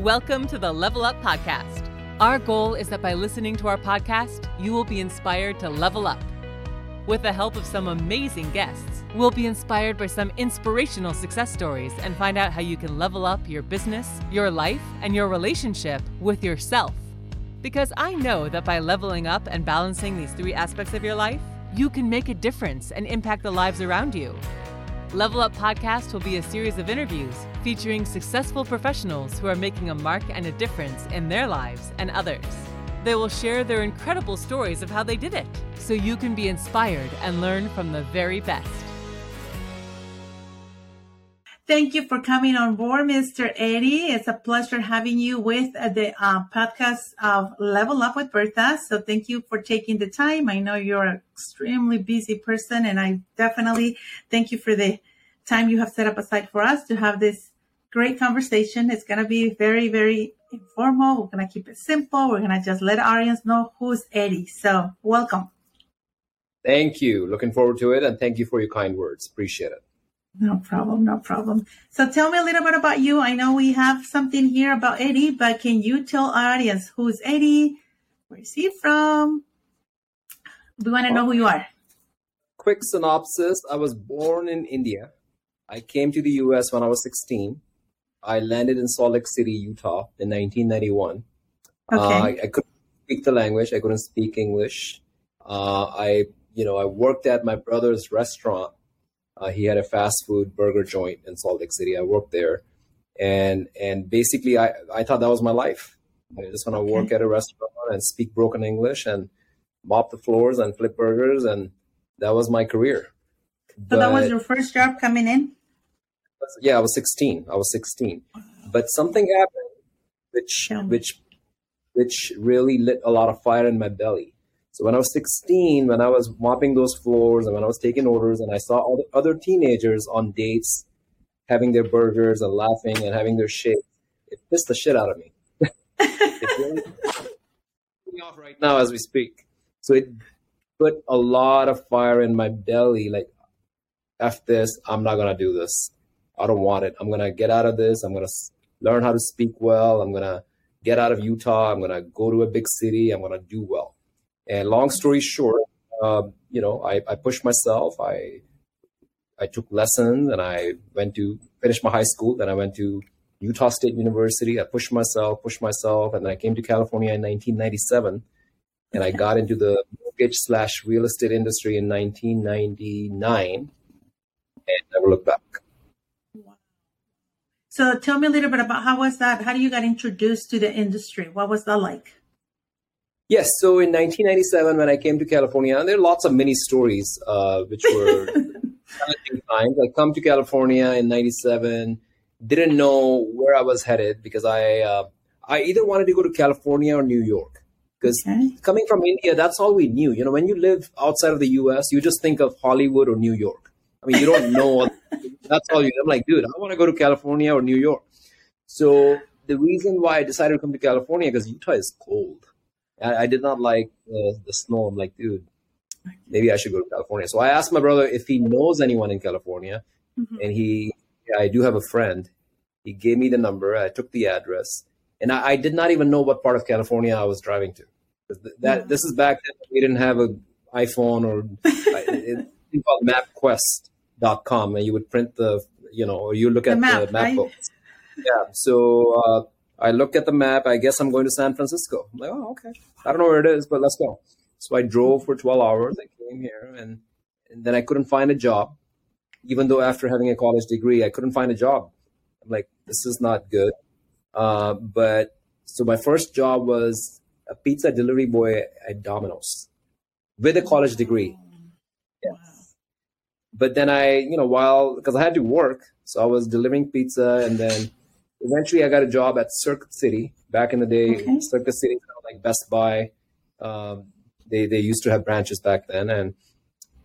Welcome to the Level Up Podcast. Our goal is that by listening to our podcast, you will be inspired to level up. With the help of some amazing guests, we'll be inspired by some inspirational success stories and find out how you can level up your business, your life, and your relationship with yourself. Because I know that by leveling up and balancing these three aspects of your life, you can make a difference and impact the lives around you. Level Up Podcast will be a series of interviews featuring successful professionals who are making a mark and a difference in their lives and others. They will share their incredible stories of how they did it, so you can be inspired and learn from the very best. Thank you for coming on board, Mr. Eddie. It's a pleasure having you with the uh, podcast of Level Up with Bertha. So thank you for taking the time. I know you're an extremely busy person, and I definitely thank you for the time you have set up aside for us to have this great conversation. It's going to be very, very informal. We're going to keep it simple. We're going to just let audience know who's Eddie. So welcome. Thank you. Looking forward to it. And thank you for your kind words. Appreciate it. No problem, no problem. So tell me a little bit about you. I know we have something here about Eddie, but can you tell our audience who's Eddie? Where is he from? We want to know who you are. Quick synopsis I was born in India. I came to the US when I was 16. I landed in Salt Lake City, Utah in 1991. Okay. Uh, I, I, couldn't speak the language, I couldn't speak English. Uh, I, you know, I worked at my brother's restaurant uh, he had a fast food burger joint in Salt Lake City. I worked there, and and basically, I I thought that was my life. I just want to work at a restaurant and speak broken English and mop the floors and flip burgers, and that was my career. So but, that was your first job coming in. Yeah, I was 16. I was 16, but something happened, which which which really lit a lot of fire in my belly. So when I was 16, when I was mopping those floors and when I was taking orders and I saw all the other teenagers on dates having their burgers and laughing and having their shakes, it pissed the shit out of me. really off right now as we speak. So it put a lot of fire in my belly. Like, F this, I'm not going to do this. I don't want it. I'm going to get out of this. I'm going to learn how to speak well. I'm going to get out of Utah. I'm going to go to a big city. I'm going to do well. And long story short, uh, you know, I, I pushed myself. I I took lessons and I went to finish my high school. Then I went to Utah State University. I pushed myself, pushed myself, and then I came to California in 1997, and I got into the mortgage slash real estate industry in 1999, and never looked back. So tell me a little bit about how was that? How do you got introduced to the industry? What was that like? Yes. So in 1997, when I came to California, and there are lots of mini stories uh, which were challenging times. I come to California in '97, didn't know where I was headed because I uh, I either wanted to go to California or New York. Because okay. coming from India, that's all we knew. You know, when you live outside of the U.S., you just think of Hollywood or New York. I mean, you don't know. that's all you. I'm like, dude, I want to go to California or New York. So the reason why I decided to come to California because Utah is cold I, I did not like the, the snow. I'm like, dude, maybe I should go to California. So I asked my brother if he knows anyone in California, mm-hmm. and he, yeah, I do have a friend. He gave me the number. I took the address, and I, I did not even know what part of California I was driving to. That mm-hmm. this is back then we didn't have an iPhone or it, it called MapQuest.com, and you would print the you know or you look at map, the map right? books. Yeah, so uh, I look at the map. I guess I'm going to San Francisco. I'm like, oh, okay. I don't know where it is, but let's go. So I drove for 12 hours. I came here, and, and then I couldn't find a job. Even though after having a college degree, I couldn't find a job. I'm like, this is not good. Uh, but so my first job was a pizza delivery boy at Domino's with a college degree. Yes. But then I, you know, while because I had to work, so I was delivering pizza and then eventually I got a job at Circuit City. Back in the day, okay. Circuit City, like Best Buy. Um, they they used to have branches back then, and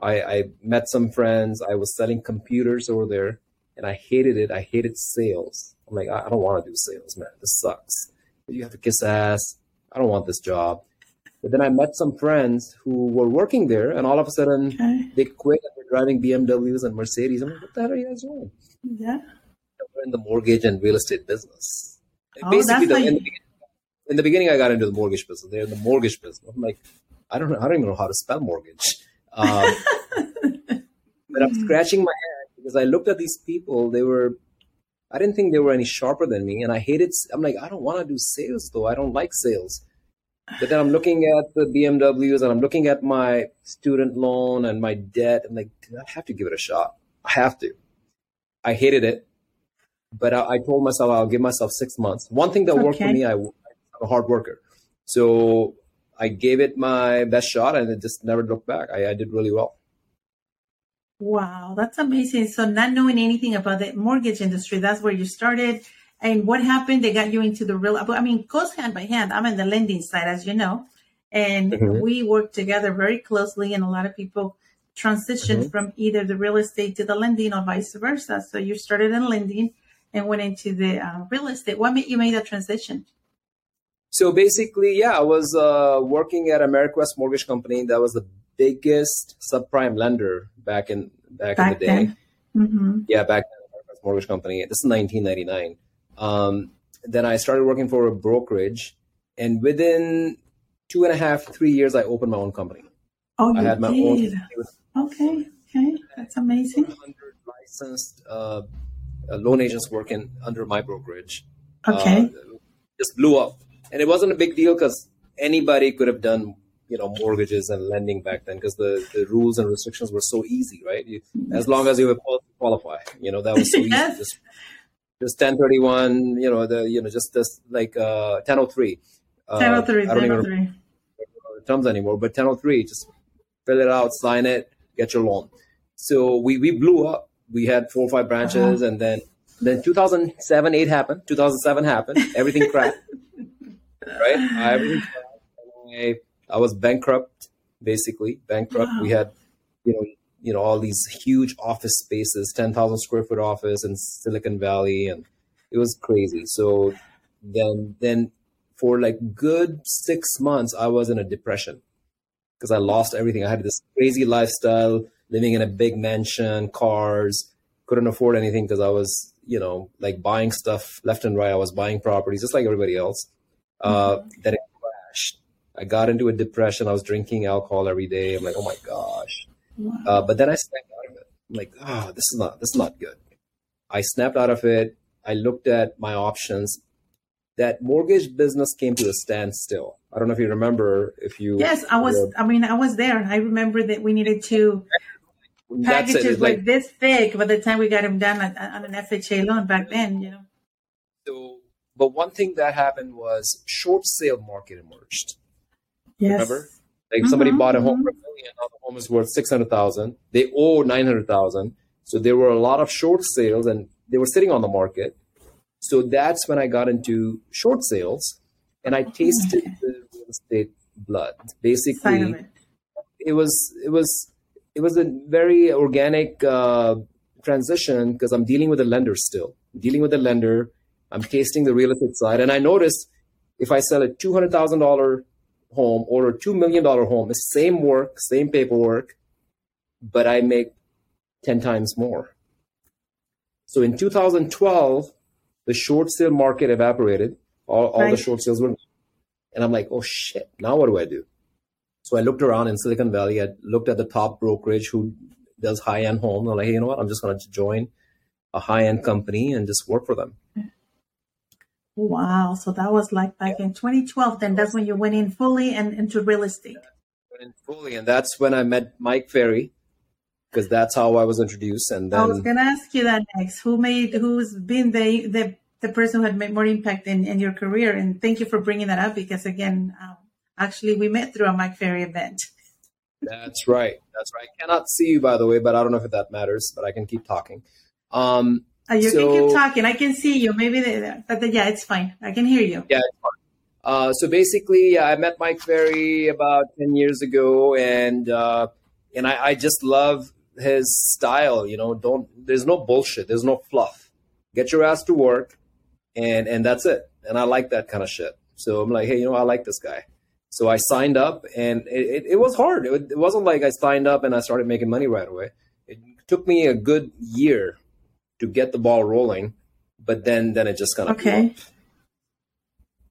I, I met some friends. I was selling computers over there, and I hated it. I hated sales. I'm like, I, I don't want to do sales, man. This sucks. You have to kiss ass. I don't want this job. But then I met some friends who were working there, and all of a sudden okay. they quit and they're driving BMWs and Mercedes. I'm like, what the hell are you guys doing? Yeah in the mortgage and real estate business. Oh, Basically, the, in, the, beginning- in the beginning, I got into the mortgage business. They're in the mortgage business. I'm like, I don't know. I don't even know how to spell mortgage. Um, but I'm scratching my head because I looked at these people. They were, I didn't think they were any sharper than me, and I hated. I'm like, I don't want to do sales though. I don't like sales. But then I'm looking at the BMWs and I'm looking at my student loan and my debt. I'm like, dude, I have to give it a shot. I have to. I hated it, but I, I told myself I'll give myself six months. One thing that worked for me, I, I'm a hard worker, so I gave it my best shot, and it just never looked back. I, I did really well. Wow, that's amazing. So not knowing anything about the mortgage industry, that's where you started. And what happened? They got you into the real, I mean, goes hand by hand. I'm in the lending side, as you know, and Mhm. we work together very closely. And a lot of people transition from either the real estate to the lending or vice versa. So you started in lending and went into the uh, real estate. What made you make that transition? So basically, yeah, I was uh, working at AmeriQuest Mortgage Company. That was the biggest subprime lender back in back, in the day. then. hmm Yeah, back then, AmeriQuest Mortgage Company. This is 1999. Um, then I started working for a brokerage, and within two and a half, three years, I opened my own company. Oh, I you had my did. own Okay, okay, that's amazing. 100 licensed uh, loan agents working under my brokerage. Okay, uh, just blew up, and it wasn't a big deal because anybody could have done you know mortgages and lending back then because the, the rules and restrictions were so easy, right? You, as long as you were qualify, you know that was so easy. Yes. Just just 1031, you know the you know just just like uh, 1003. Uh, 1003, I don't even 1003. remember the terms anymore, but 1003, just fill it out, sign it, get your loan. So we we blew up. We had four or five branches, uh-huh. and then then 2007, eight happened. 2007 happened. Everything crashed. right? I. I, I was bankrupt, basically bankrupt. We had, you know, you know all these huge office spaces, 10,000 square foot office in Silicon Valley, and it was crazy. So then then for like good six months, I was in a depression because I lost everything. I had this crazy lifestyle, living in a big mansion, cars, couldn't afford anything because I was, you know, like buying stuff left and right. I was buying properties just like everybody else. Uh, then it crashed. I got into a depression. I was drinking alcohol every day. I'm like, oh my gosh. Uh, but then I snapped out of it. I'm like, oh, this is not this is not good. I snapped out of it. I looked at my options. That mortgage business came to a standstill. I don't know if you remember. If you Yes, I was. were- I mean, I was there. I remember that we needed to. Packages like this thick by the time we got them done on, on an FHA loan back then. You know. so. But one thing that happened was short sale market emerged. Yes. Remember? Like somebody Mhm, bought a home mhm. for a million, now the home is worth six hundred thousand. They owe nine hundred thousand. So there were a lot of short sales, and they were sitting on the market. So that's when I got into short sales, and I tasted the real estate blood. Basically, it. it was it was it was a very organic uh, transition because I'm dealing with a lender still, dealing with a lender. I'm tasting the real estate side, and I noticed if I sell a two hundred thousand dollar home or a two million dollar home, it's same work, same paperwork, but I make ten times more. So in 2012, the short sale market evaporated. All, all the short sales were, and I'm like, oh shit! Now what do I do? So I looked around in Silicon Valley. I looked at the top brokerage who does high end homes. I'm like, hey, you know what? I'm just going to join a high end company and just work for them. Wow. So that was like back in 2012. Then that's when you went in fully and into real estate. Went in fully, and that's when I met Mike Ferry because that's how I was introduced. And I was gonna ask you that next. Who made? Who's been the the the person who had made more impact in in your career? And thank you for bringing that up because again, um, actually, we met through a Mike Ferry event. that's right. That's right. I cannot see you, by the way, but I don't know if that matters. But I can keep talking. Um, Uh, you can keep talking. I can see you. Maybe, the, but yeah, it's fine. I can hear you. Yeah, it's fine. Uh, so basically, yeah, I met Mike Ferry about ten years ago, and uh, and I, I just love his style. You know, don't there's no bullshit, there's no fluff. Get your ass to work, and and that's it. And I like that kind of shit. So I'm like, hey, you know, I like this guy. So I signed up, and it, it, it was hard. It, it wasn't like I signed up and I started making money right away. It took me a good year to get the ball rolling, but then then it just kind of Okay.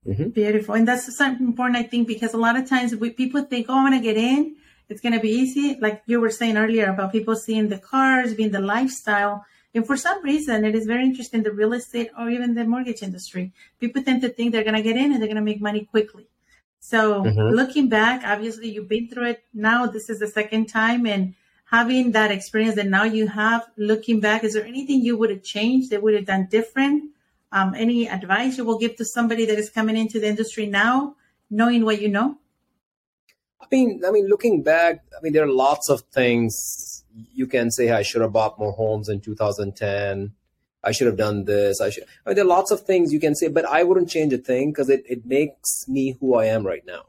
Mm-hmm. Beautiful. And that's something important, I think, because a lot of times we, people think, oh, I'm going to get in. It's going to be easy. Like you were saying earlier about people seeing the cars, being the lifestyle. And for some reason, it is very interesting, the real estate or even the mortgage industry. People tend to think they're going to get in and they're going to make money quickly. So mm-hmm. looking back, obviously you've been through it. Now this is the second time and having that experience that now you have looking back, is there anything you would have changed that would have done different? Um, any advice you will give to somebody that is coming into the industry now, knowing what you know? I mean, I mean, looking back, I mean, there are lots of things you can say. I should have bought more homes in 2010. I should have done this. I should. I mean, there are lots of things you can say, but I wouldn't change a thing because it, it makes me who I am right now.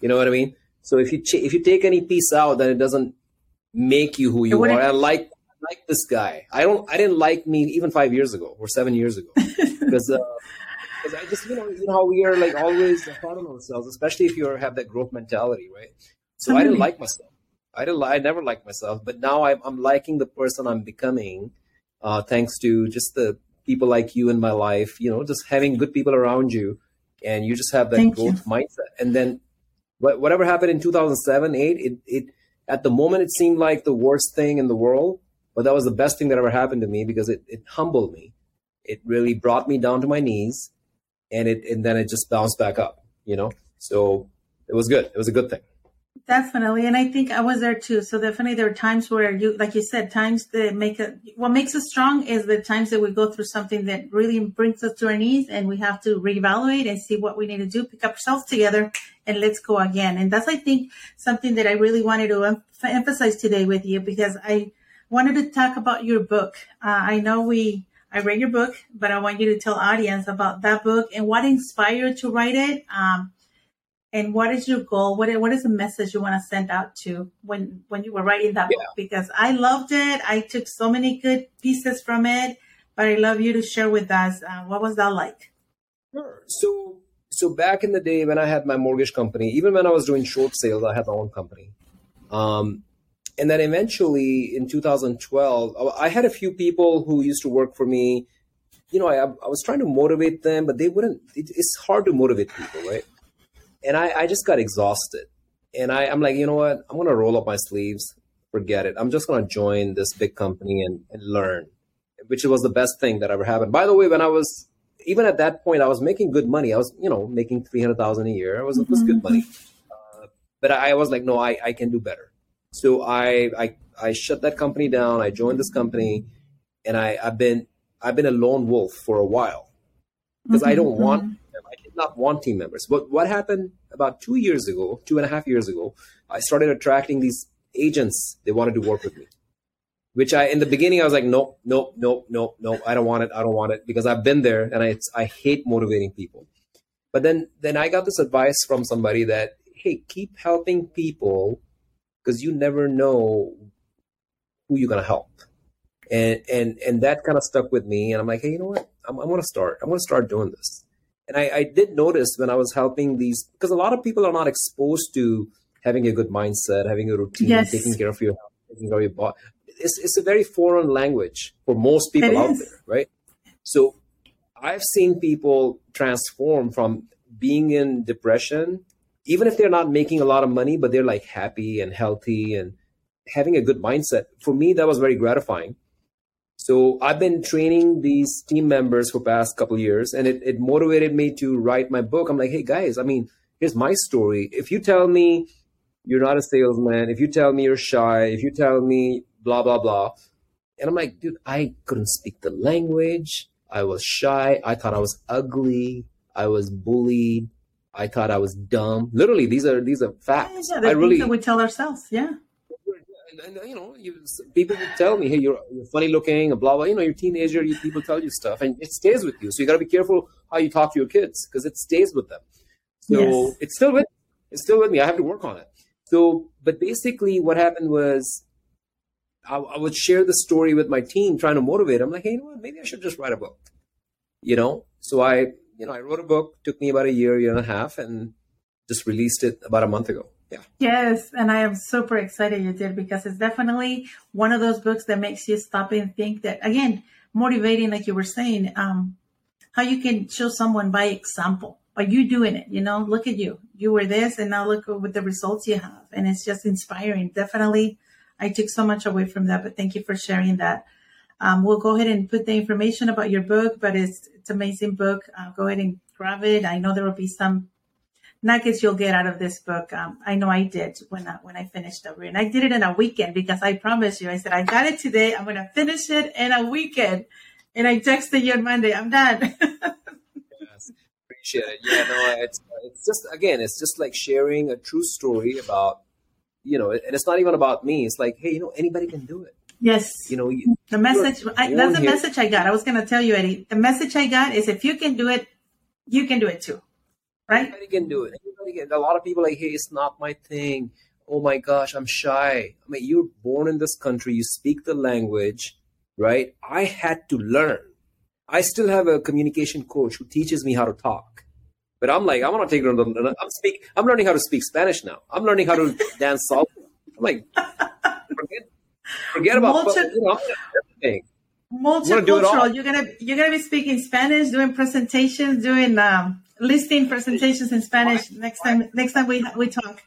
You know what I mean? So if you ch- if you take any piece out, then it doesn't make you who you are. I like like this guy. I don't. I didn't like me even five years ago or seven years ago because uh, because I just you know you know how we are like always hard on ourselves, especially if you have that growth mentality, right? So I didn't like myself. I didn't. I never liked myself, but now I'm, I'm liking the person I'm becoming, uh, thanks to just the people like you in my life. You know, just having good people around you, and you just have that Thank growth you. mindset. And then, whatever happened in 2007, eight, it it at the moment it seemed like the worst thing in the world, but that was the best thing that ever happened to me because it it humbled me. It really brought me down to my knees and it and then it just bounced back up you know so it was good it was a good thing definitely and i think i was there too. So definitely there are times where you like you said times that make it what makes us strong is the times that we go through something that really brings us to our knees and we have to reevaluate and see what we need to do pick up ourselves together and let's go again. And that's i think something that i really wanted to em- emphasize today with you because i wanted to talk about your book. Uh, i know we I read your book, but I want you to tell audience about that book and what inspired you to write it. Um, and what is your goal? What what is the message you want to send out to when when you were writing that yeah. book? Because I loved it. I took so many good pieces from it, but I love you to share with us. Uh, what was that like? Sure. So so back in the day when I had my mortgage company, even when I was doing short sales, I had my own company. Um, and then eventually in 2012 i had a few people who used to work for me you know i, I was trying to motivate them but they wouldn't it, it's hard to motivate people right and I, I just got exhausted. And I, i'm like you know what? I'm going to roll up my sleeves. Forget it. I'm just going to join this big company and, and learn which was the best thing that ever happened. By the way when i was even at that point i was making good money. I was you know making 300000 a year. It was, mm-hmm. it was good money. Uh, but I, was like no I, I can do better. So I, I I shut that company down. I joined this company, and I, I've been I've been a lone wolf for a while. Because mm-hmm, I don't want mm-hmm. Not want team members. But what happened about two years ago, two and a half years ago, I started attracting these agents. They wanted to work with me, which I in the beginning I was like, nope, nope, nope, nope, nope. I don't want it. I don't want it because I've been there and I I hate motivating people. But then then I got this advice from somebody that hey, keep helping people because you never know who you're gonna help. And and and that kind of stuck with me. And I'm like, hey, you know what? I'm, I'm gonna start. I'm gonna start doing this. And I, I did notice when I was helping these because a lot of people are not exposed to having a good mindset, having a routine, yes. taking care of your health, taking care of your body. It's it's a very foreign language for most people out there, right? So I've seen people transform from being in depression even if they're not making a lot of money, but they're like happy and healthy and having a good mindset. For me, that was very gratifying. So I've been training these team members for past couple years, and it, it motivated me to write my book. I'm like, hey guys, I mean, here's my story. If you tell me you're not a salesman, if you tell me you're shy, if you tell me blah blah blah, and I'm like, dude, I couldn't speak the language. I was shy. I thought I was ugly. I was bullied. I thought I was dumb. Literally, these are these are facts. Yeah, yeah I really that we tell ourselves. Yeah. And, and, you know, you, people would tell me, "Hey, you're, you're funny looking," blah blah. You know, you're a teenager. You, people tell you stuff, and it stays with you. So you got to be careful how you talk to your kids because it stays with them. So yes. it's still with it's still with me. I have to work on it. So, but basically, what happened was, I, I would share the story with my team, trying to motivate. them. like, hey, you know what? Maybe I should just write a book. You know, so I you know, I wrote a book, took me about a year, year and a half, and just released it about a month ago. Yeah. Yes, and I am super excited you did because it's definitely one of those books that makes you stop and think that again, motivating, like you were saying, um, how you can show someone by example, but you doing it, you know, look at you. You were this and now look with the results you have. And it's just inspiring. Definitely. I took so much away from that, but thank you for sharing that. Um, we'll go ahead and put the information about your book, but it's, it's amazing book. Uh, go ahead and grab it. I know there will be some nuggets you'll get out of this book. Um, I know I did when I, when I finished over and I did it in a weekend because I promised you, I said, I got it today. I'm going to finish it in a weekend. And I texted you on Monday. I'm done. yes, appreciate it. Yeah, no, it's, it's just, again, it's just like sharing a true story about, you know, and it's not even about me. It's like, hey, you know, anybody can do it. Yes. You know, you, the message, I, that's the here. message I got. I was going to tell you, Eddie, the message I got is if you can do it, you can do it too right? Anybody can do it. Anybody can. A lot of people like, hey, it's not my thing. Oh my gosh, I'm shy. I mean, you're born in this country. You speak the language, right? I had to learn. I still have a communication coach who teaches me how to talk. But I'm like, I'm gonna take it on the. I'm speak. I'm learning how to speak Spanish now. I'm learning how to dance salsa. I'm like, forget, forget about Multi- you know, everything. Multicultural. You're gonna you're gonna be speaking Spanish, doing presentations, doing um, listing presentations in Spanish next time. Next time we we talk.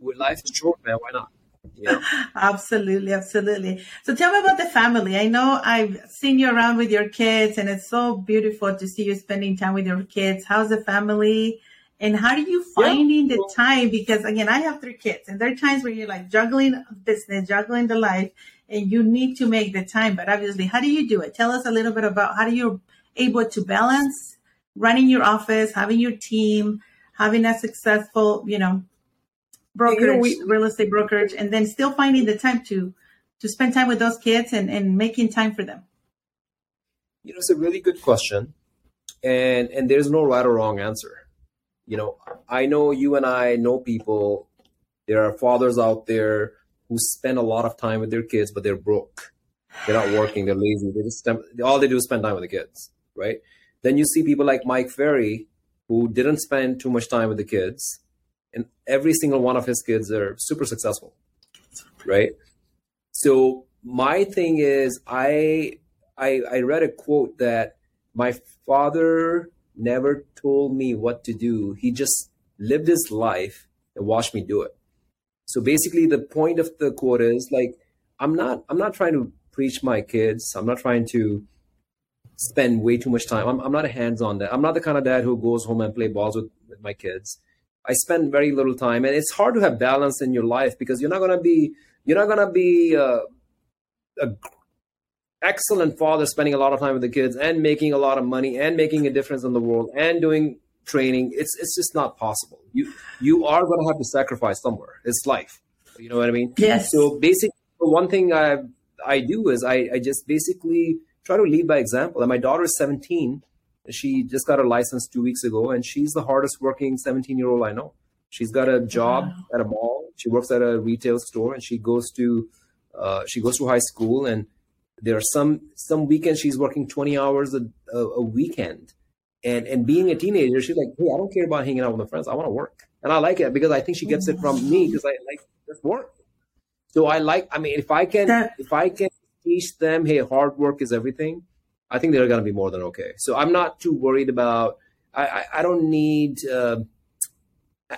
Life is short, man. Why not? Yeah. absolutely, absolutely. So tell me about the family. I know I've seen you around with your kids, and it's so beautiful to see you spending time with your kids. How's the family? And how do you finding yeah. the time? Because again, I have three kids, and there are times where you're like juggling business, juggling the life, and you need to make the time. But obviously, how do you do it? Tell us a little bit about how do you able to balance running your office, having your team, having a successful, you know, brokerage, you know, we, real estate brokerage, and then still finding the time to to spend time with those kids and, and making time for them? You know, it's a really good question. And and there's no right or wrong answer. You know, I know you and I know people, there are fathers out there who spend a lot of time with their kids, but they're broke. They're not working, they're lazy. They just all they do is spend time with the kids, right? Then you see people like Mike Ferry, who didn't spend too much time with the kids, and every single one of his kids are super successful, right? So my thing is, I I, I read a quote that my father never told me what to do. He just lived his life and watched me do it. So basically, the point of the quote is like, I'm not I'm not trying to preach my kids. I'm not trying to spend way too much time. I'm, I'm not a hands-on dad. I'm not the kind of dad who goes home and play balls with, with my kids. I spend very little time, and it's hard to have balance in your life because you're not gonna be you're not gonna be uh, a excellent father spending a lot of time with the kids and making a lot of money and making a difference in the world and doing training. It's it's just not possible. You you are gonna have to sacrifice somewhere. It's life. You know what I mean? Yes. So basically, one thing I I do is I I just basically try to lead by example. And my daughter is 17. She just got her license two weeks ago, and she's the hardest working 17 year old I know. She's got a job wow. at a mall. She works at a retail store, and she goes to uh, she goes to high school. And there are some some weekends she's working 20 hours a, a, a weekend. And and being a teenager, she's like, hey, I don't care about hanging out with my friends. I want to work, and I like it because I think she gets it from me because I like this work. So I like. I mean, if I can, that, if I can teach them, hey, hard work is everything, I think they're going to be more than okay. So I'm not too worried about. I I, I don't need. Uh,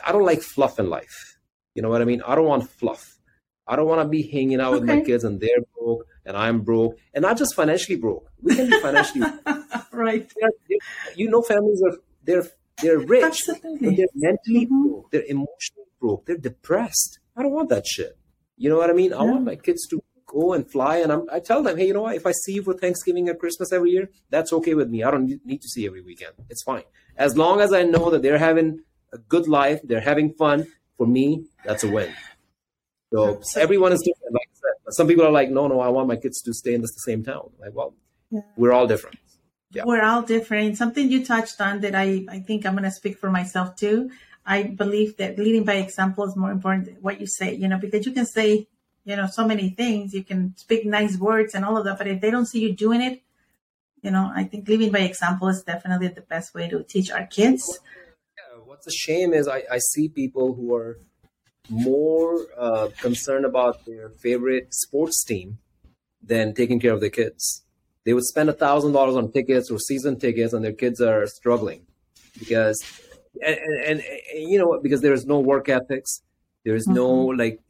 I don't like fluff in life. You know what I mean? I don't want fluff. I don't want to be hanging out okay. with my kids and they're broke and I'm broke and not just financially broke. We can be financially right. They're, they're, you know, families are they're they're rich, Absolutely. they're mentally mm-hmm. broke. They're emotionally broke. They're depressed. I don't want that shit. You know what I mean? Yeah. I want my kids to go and fly. And I'm, i tell them, hey, you know what? If I see you for Thanksgiving or Christmas every year, that's okay with me. I don't need to see every weekend. It's fine. As long as I know that they're having a good life, they're having fun, for me, that's a win. So everyone is different, like I said. Some people are like, no, no, I want my kids to stay in the same town. Like, well, yeah. we're all different. Yeah. We're all different. Something you touched on that I, I think I'm going to speak for myself too. I believe that leading by example is more important than what you say, you know, because you can say you know, so many things. You can speak nice words and all of that, but if they don't see you doing it, you know, I think living by example is definitely the best way to teach our kids. Yeah, what's a shame is I, I see people who are more uh, concerned about their favorite sports team than taking care of their kids. They would spend a thousand dollars on tickets or season tickets, and their kids are struggling. because and, and, and, you know because there's no work ethics there's mm-hmm. no like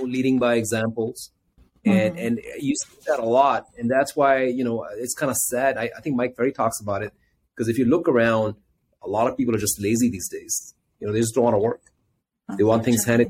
leading by examples. And mm-hmm. and you see that a lot. And that's why you know it's kind of sad. I, I think mike ferry talks about it. Because if you look around a lot of people are just lazy these days. You know they just don't want to work. They want things handed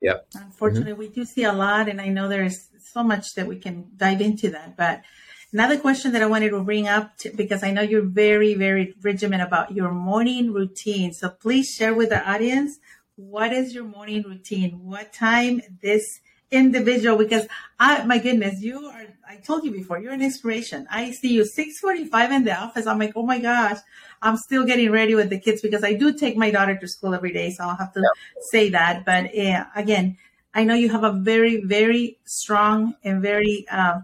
yeah. Unfortunately mm-hmm. we do see a lot and i know there's so much that we can dive into that. But Another question that I wanted to bring up to, because I know you're very, very regimented about your morning routine. So please share with the audience what is your morning routine? What time this individual? Because I, my goodness, you are. I told you before, you're an inspiration. I see you 6:45 in the office. I'm like, oh my gosh, I'm still getting ready with the kids because I do take my daughter to school every day, so I'll have to yeah. say that. But uh, again, I know you have a very, very strong and very uh,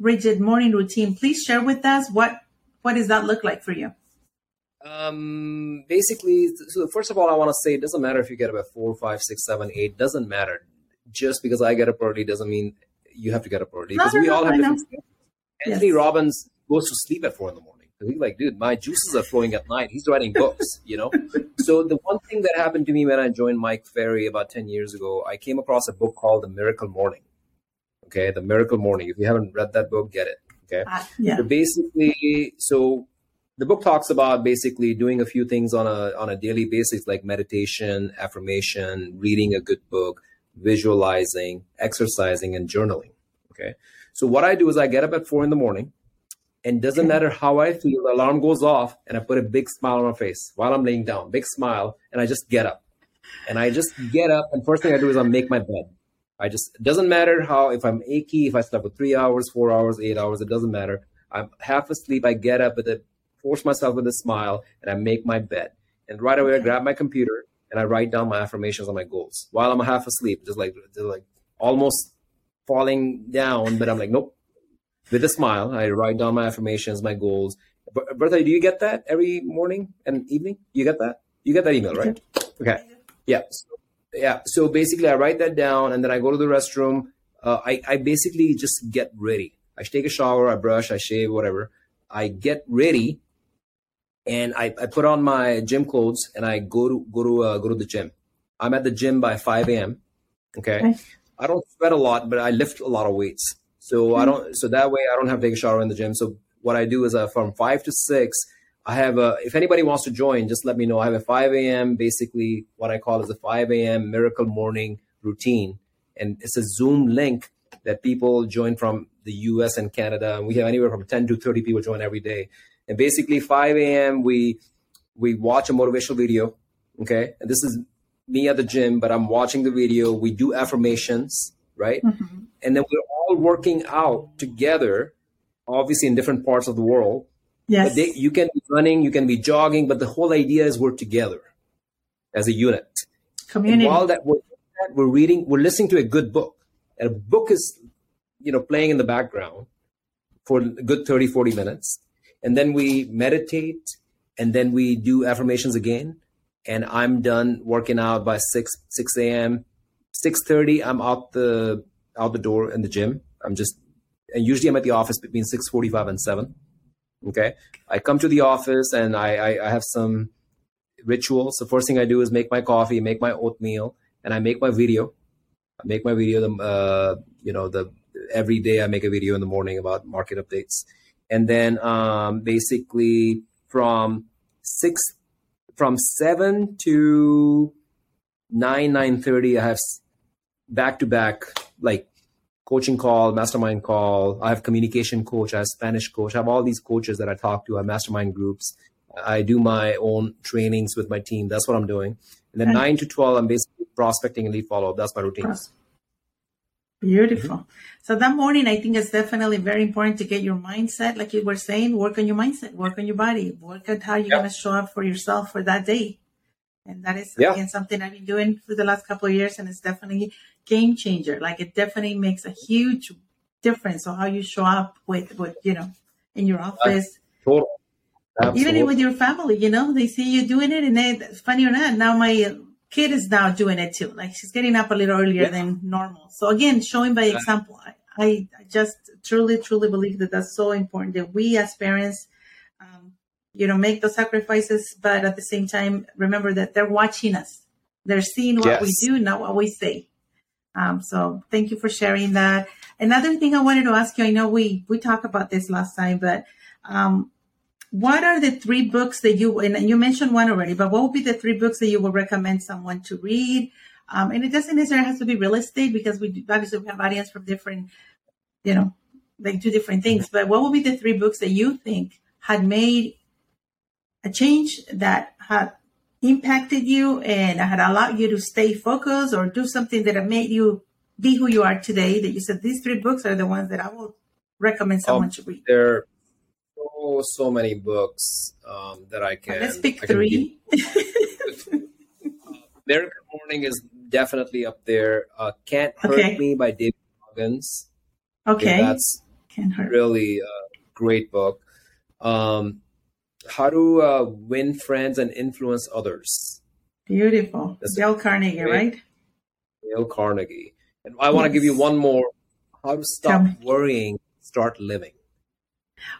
rigid morning routine. Please share with us what what does that look like for you? Um, basically, so first of all, I want to say it doesn't matter if you get up at four, five, six, seven, eight. Doesn't matter. Just because I get up early doesn't mean you have to get up early. Because we all have different. Anthony yes. Robbins goes to sleep at four in the morning. He's like, dude, my juices are flowing at night. He's writing books, you know. so the one thing that happened to me when I joined Mike Ferry about ten years ago, I came across a book called The Miracle Morning Okay, The Miracle Morning. If you haven't read that book, get it. Okay. Uh, yeah. So basically, so the book talks about basically doing a few things on a on a daily basis, like meditation, affirmation, reading a good book, visualizing, exercising, and journaling. Okay. So what I do is I get up at four in the morning, and doesn't matter how I feel, the alarm goes off, and I put a big smile on my face while I'm laying down, big smile, and I just get up, and I just get up, and first thing I do is I make my bed. I just it doesn't matter how if I'm achy, if I slept for three hours, four hours, eight hours, it doesn't matter. I'm half asleep. I get up with it, force myself with a smile, and I make my bed. And right away, I grab my computer and I write down my affirmations and my goals while I'm half asleep, just like just like almost falling down. But I'm like, nope. With a smile, I write down my affirmations, my goals. Bertha, do you get that every morning and evening? You get that? You get that email, right? Okay. Yeah. So yeah so basically i write that down and then i go to the restroom uh, I, I basically just get ready i take a shower i brush i shave whatever i get ready and I, I put on my gym clothes and i go to go to uh, go to the gym i'm at the gym by 5 a.m okay i don't sweat a lot but i lift a lot of weights so mm-hmm. i don't so that way i don't have to take a shower in the gym so what i do is uh, from 5 to 6 I have a, if anybody wants to join, just let me know. I have a 5 a.m., basically what I call is a 5 a.m. miracle morning routine. And it's a Zoom link that people join from the US and Canada. We have anywhere from 10 to 30 people join every day. And basically 5 a.m., we, we watch a motivational video. Okay. And this is me at the gym, but I'm watching the video. We do affirmations, right? Mm-hmm. And then we're all working out together, obviously in different parts of the world Yes. They, you can be running, you can be jogging, but the whole idea is we're together as a unit. Community. And while that we're, we're reading, we're listening to a good book. And a book is, you know, playing in the background for a good 30, 40 minutes. And then we meditate and then we do affirmations again. And I'm done working out by 6, 6 a.m. 6.30, I'm out the, out the door in the gym. I'm just, and usually I'm at the office between 6.45 and 7 Okay. I come to the office and I, I, I have some rituals. The first thing I do is make my coffee, make my oatmeal, and I make my video. I make my video, the, uh, you know, the every day I make a video in the morning about market updates. And then um, basically from six, from seven to nine, nine thirty, I have back to back like coaching call, mastermind call. I have communication coach, I have Spanish coach. I have all these coaches that I talk to. I have mastermind groups. I do my own trainings with my team. That's what I'm doing. And then nine to twelve, I'm basically prospecting and lead follow up. That's my routine. Beautiful. Mm-hmm. So that morning, I think it's definitely very important to get your mindset, like you were saying, work on your mindset, work on your body, work on how you're going to show up for yourself for that day. And that is yeah. again something I've been doing for the last couple of years, and it's definitely game changer. Like it definitely makes a huge difference on how you show up with, with you know, in your office. Totally. Even with your family, you know, they see you doing it, and they, funny or not, now my kid is now doing it too. Like she's getting up a little earlier yeah. than normal. So again, showing by example. I, I just truly, truly believe that that's so important that we as parents um, you know, make those sacrifices, but at the same time, remember that they're watching us. They're seeing what yes. we do, not what we say. Um, so thank you for sharing that. Another thing I wanted to ask you, I know we, we talked about this last time, but, um, what are the three books that you, and you mentioned one already, but what would be the three books that you would recommend someone to read? Um, and it doesn't necessarily have to be real estate because we obviously we have audience from different, you know, like do different things. But what would be the three books that you think had made a change that had impacted you and had allowed you to stay focused or do something that made you be who you are today? That you said these three books are the ones that I will recommend someone um, to read. There are so many books um, that I can. Let's pick three. Miracle Morning is definitely up there. Uh, Can't Hurt okay. Me by David Goggins. Okay. that's Can't hurt. really a great book. Um, how to uh, win friends and influence others. Beautiful. That's Dale Carnegie, great. right? Dale Carnegie. And I want to give you one more. How to stop worrying, start living.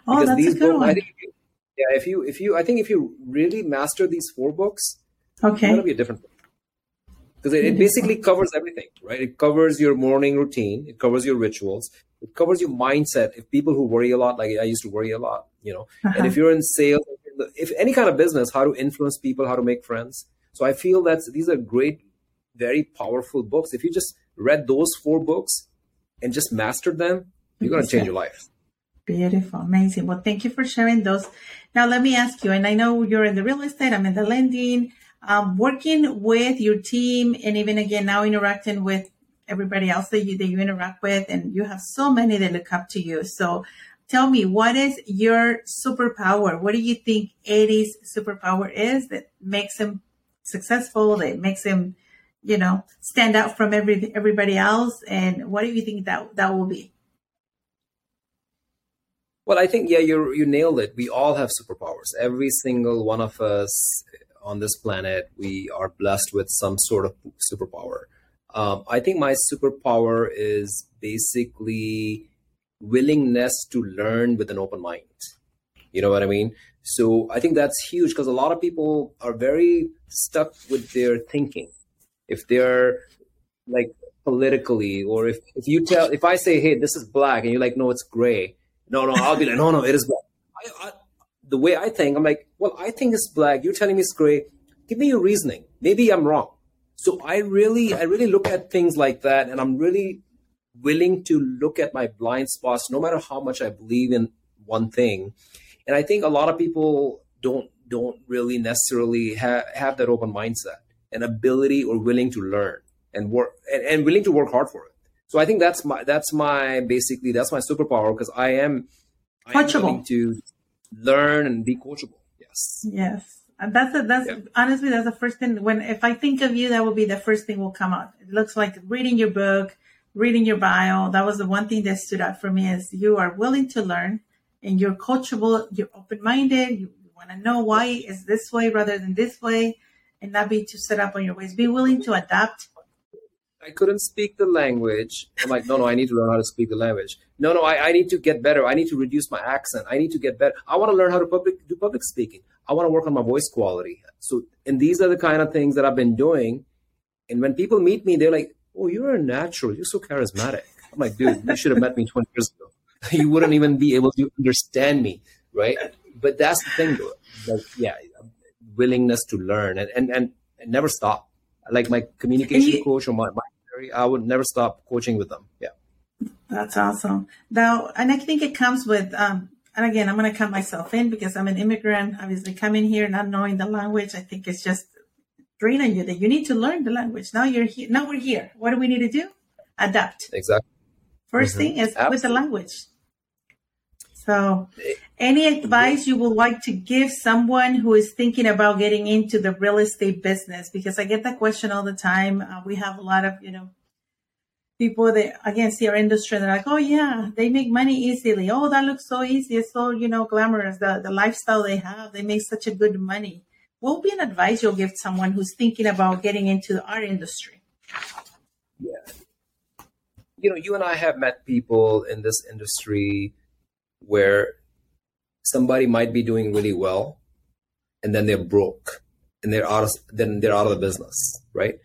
Oh, because that's these a good one. Think, yeah, if you if you I think if you really master these four books, okay, it's gonna be a different book because it, it, basically covers everything, right? It covers your morning routine, it covers your rituals, it covers your mindset. If people who worry a lot, like I used to worry a lot, you know, uh-huh. and if you're in sales, if any kind of business, how to influence people, how to make friends. So I feel that these are great, very powerful books. If you just read those four books and just mastered them, you're going to change your life. Beautiful, amazing. Well, thank you for sharing those. Now, let me ask you, and I know you're in the real estate, I'm in the lending um, working with your team and even again now interacting with everybody else that you that you interact with and you have so many that look up to you. So tell me what is your superpower? What do you think eddie's superpower is that makes him successful that makes him you know stand out from every everybody else? And what do you think that that will be well i think yeah you you nailed it we all have superpowers every single one of us on this planet, we are blessed with some sort of superpower. Um, I think my superpower is basically willingness to learn with an open mind. You know what I mean? So I think that's huge because a lot of people are very stuck with their thinking. If they're like politically, or if, if you tell, if I say, hey, this is black, and you're like, no, it's gray. No, no, I'll be like, no, no, it is black. I, I, the way I think, I'm like, well, I think it's black. You're telling me it's gray. Give me your reasoning. Maybe I'm wrong. So I really, I really look at things like that, and I'm really willing to look at my blind spots, no matter how much I believe in one thing. And I think a lot of people don't don't really necessarily ha- have that open mindset and ability or willing to learn and work and, and willing to work hard for it. So I think that's my that's my basically that's my superpower because I am I willing to learn and be coachable. Yes. Yes. And that's a, that's honestly that's the first thing when if I think of you that will be the first thing will come up. It looks like reading your book, reading your bio. That was the one thing that stood out for me is you are willing to learn and you're coachable, you're open minded, you, you want to know why is this way rather than this way and not be too set up on your ways. Be willing to mm-hmm. adapt I couldn't speak the language. I'm like, no, no, I need to learn how to speak the language. No, no, I, I need to get better. I need to reduce my accent. I need to get better. I want to learn how to public do public speaking. I want to work on my voice quality. So, and these are the kind of things that I've been doing. And when people meet me, they're like, oh, you're a natural. You're so charismatic. I'm like, dude, you should have met me 20 years ago. you wouldn't even be able to understand me, right? But that's the thing, though. Like, yeah, willingness to learn and, and, and, and never stop. Like my communication you, coach or my, my I would never stop coaching with them. Yeah. That's awesome. Now, and I think it comes with, um, and again, I'm going to count myself in because I'm an immigrant. Obviously, coming here not knowing the language, I think it's just draining you that you need to learn the language. Now you're here. Now we're here. What do we need to do? Adapt. Exactly. 1st mm-hmm. thing is Absolutely. with the language. So, any advice you would like to give someone who is thinking about getting into the real estate business? Because I get that question all the time. Uh, we have a lot of, you know, people that again see our industry they're like, oh yeah, they make money easily. Oh, that looks so easy. It's so, you know, glamorous. The the lifestyle they have, they make such a good money. What would be an advice you'll give someone who's thinking about getting into our industry? Yeah. You know, you and I have met people in this industry where somebody might be doing really well and then they're broke and they're out of then they're out of the business, right?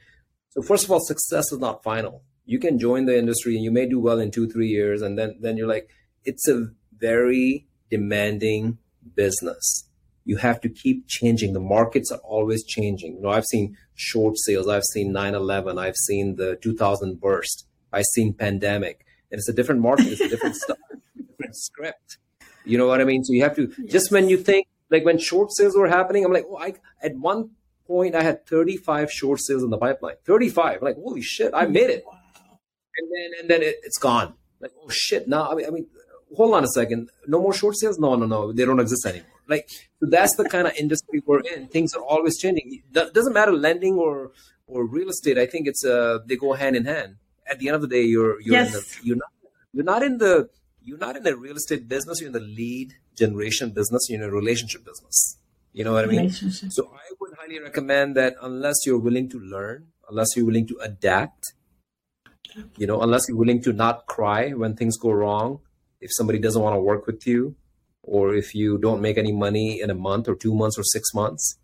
So first of all, success is not final. You can join the industry and you may do well in two, three years, and then then you're like, it's a very demanding business. You have to keep changing. The markets are always changing. You know, I've seen short sales, I've seen 9-11, I've seen the 2000 burst, I've seen pandemic. And it's a different market, it's a different stuff, script. You know what I mean? So you have to yes. just when you think like when short sales were happening, I'm like, oh, I at one point I had 35 short sales in the pipeline. 35. I'm like, holy shit, I made it. Wow. And then and then it, has gone. Like, oh shit. Now I mean, I mean, hold on a second. No more short sales? No, no, no. They don't exist anymore. Like so that's the kind of industry we're in. Things are always changing. It doesn't matter lending or or real estate. I think it's uh they go hand in hand. At the end of the day, you're you're yes. in the, you're not you're not in the you're not in a real estate business. You're in the lead generation business. You're in a relationship business. You know what I mean? So I would highly recommend that unless you're willing to learn, unless you're willing to adapt, you know, unless you're willing to not cry when things go wrong, if somebody doesn't want to work with you, or if you don't make any money in a month or two months or six months,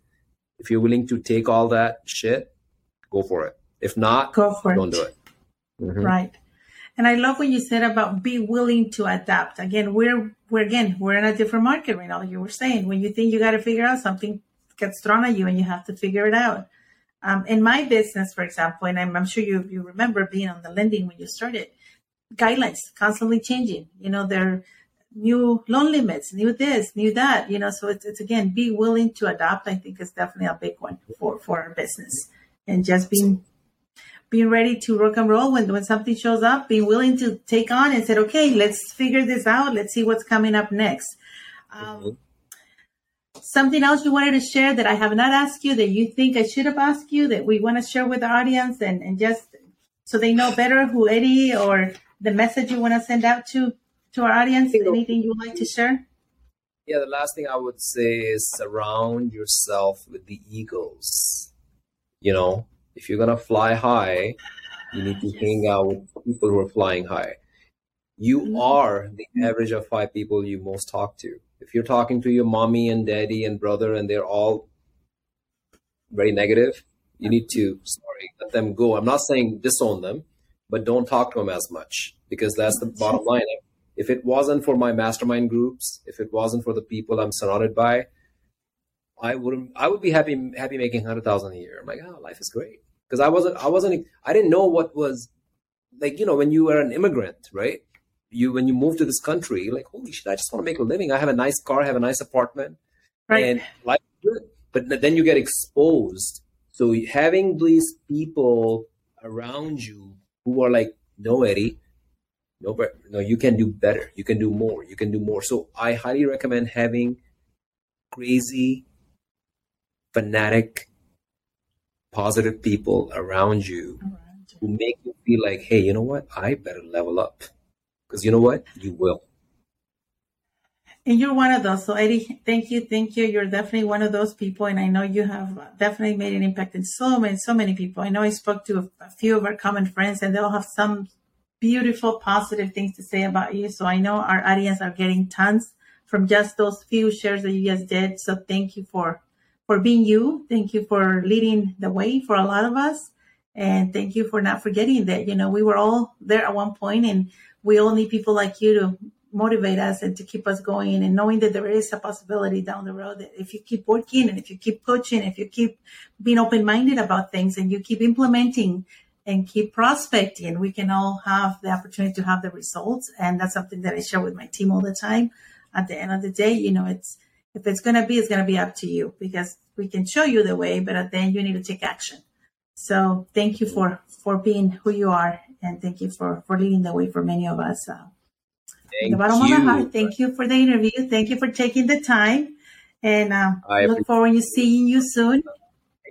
if you're willing to take all that shit, go for it. If not, go for don't it. do it. Mm-hmm. Right. And I love what you said about be willing to adapt. Again, we're we're again we're in a different market right now. You were saying when you think you got to figure out something gets thrown at you and you have to figure it out. Um, in my business, for example, and I'm, I'm sure you you remember being on the lending when you started, guidelines constantly changing. You know, there are new loan limits, new this, new that, you know, so it's, it's again, be willing to adopt. I think is definitely a big one for, for our business and just being, being ready to rock and roll when, when something shows up, being willing to take on and said, okay, let's figure this out. Let's see what's coming up next. Um, mm-hmm. Something else you wanted to share that I have not asked you that you think I should have asked you that we want to share with the audience and, and just so they know better who Eddie or the message you want to send out to to our audience? Anything you would like to share? Yeah, the last thing I would say is surround yourself with the eagles. You know, if you're gonna fly high, you need to hang out with people who are flying high. You mm-hmm. are the average of five people you most talk to. If you're talking to your mommy and daddy and brother and they're all very negative, you need to sorry let them go. I'm not saying disown them, but don't talk to them as much because that's the bottom line if it wasn't for my mastermind groups, if it wasn't for the people I'm surrounded by, I wouldn't. I would be happy happy making hundred thousand a year. I'm like, oh, life is great because I wasn't. I wasn't. I didn't know what was like. You know, when you were an immigrant, right? You when you move to this country, like, holy shit! I just want to make a living. I have a nice car, I have a nice apartment, right? And life is good. But then you get exposed. So having these people around you who are like, no, Eddie, no, but no, you can do better. You can do more. You can do more. So I highly recommend having crazy, fanatic, positive people around you who make you feel like, hey, you know what? I better level up. Because you know what? You will. And you're one of those. So Eddie, thank you, thank you. You're definitely one of those people, and I know you have definitely made an impact in so many, so many people. I know I spoke to a, a few of our common friends, and they'll have some beautiful, positive things to say about you. So I know our audience are getting tons from just those few shares that you just did. So thank you for for being you. Thank you for leading the way for a lot of us. And thank you for not forgetting that, you know, we were all there at one point and we all need people like you to motivate us and to keep us going and knowing that there is a possibility down the road that if you keep working and if you keep coaching, if you keep being open minded about things and you keep implementing and keep prospecting, we can all have the opportunity to have the results. And that's something that I share with my team all the time. At the end of the day, you know, it's, if it's going to be, it's going to be up to you because we can show you the way, but at the end you need to take action. So thank you for, for being who you are. And thank you for, for leading the way for many of us. Uh, thank the bottom you. of my heart, thank you for the interview. Thank you for taking the time. And um, I look forward to seeing you soon.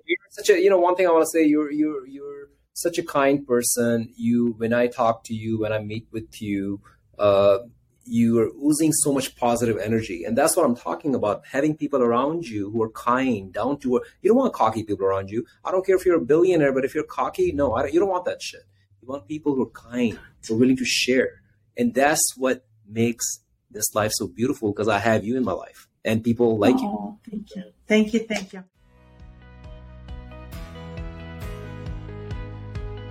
You're such a, you know, one thing I want to say, you're, you're, you're, such a kind person. You, when I talk to you, when I meet with you, uh, you are oozing so much positive energy, and that's what I'm talking about. Having people around you who are kind, down to earth. You don't want cocky people around you. I don't care if you're a billionaire, but if you're cocky, no, don't, you don't want that shit. You want people who are kind, who are willing to share, and that's what makes this life so beautiful. Because I have you in my life. and people like you. Oh, thank you. Thank you. Thank you.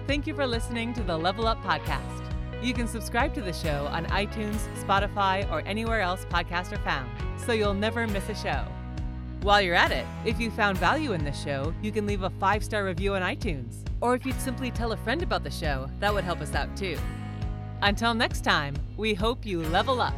Thank you for listening to the Level Up Podcast. You can subscribe to the show on iTunes, Spotify, or anywhere else podcasts are found, so you'll never miss a show. While you're at it, if you found value in this show, you can leave a five star review on iTunes. Or if you'd simply tell a friend about the show, that would help us out too. Until next time, we hope you level up.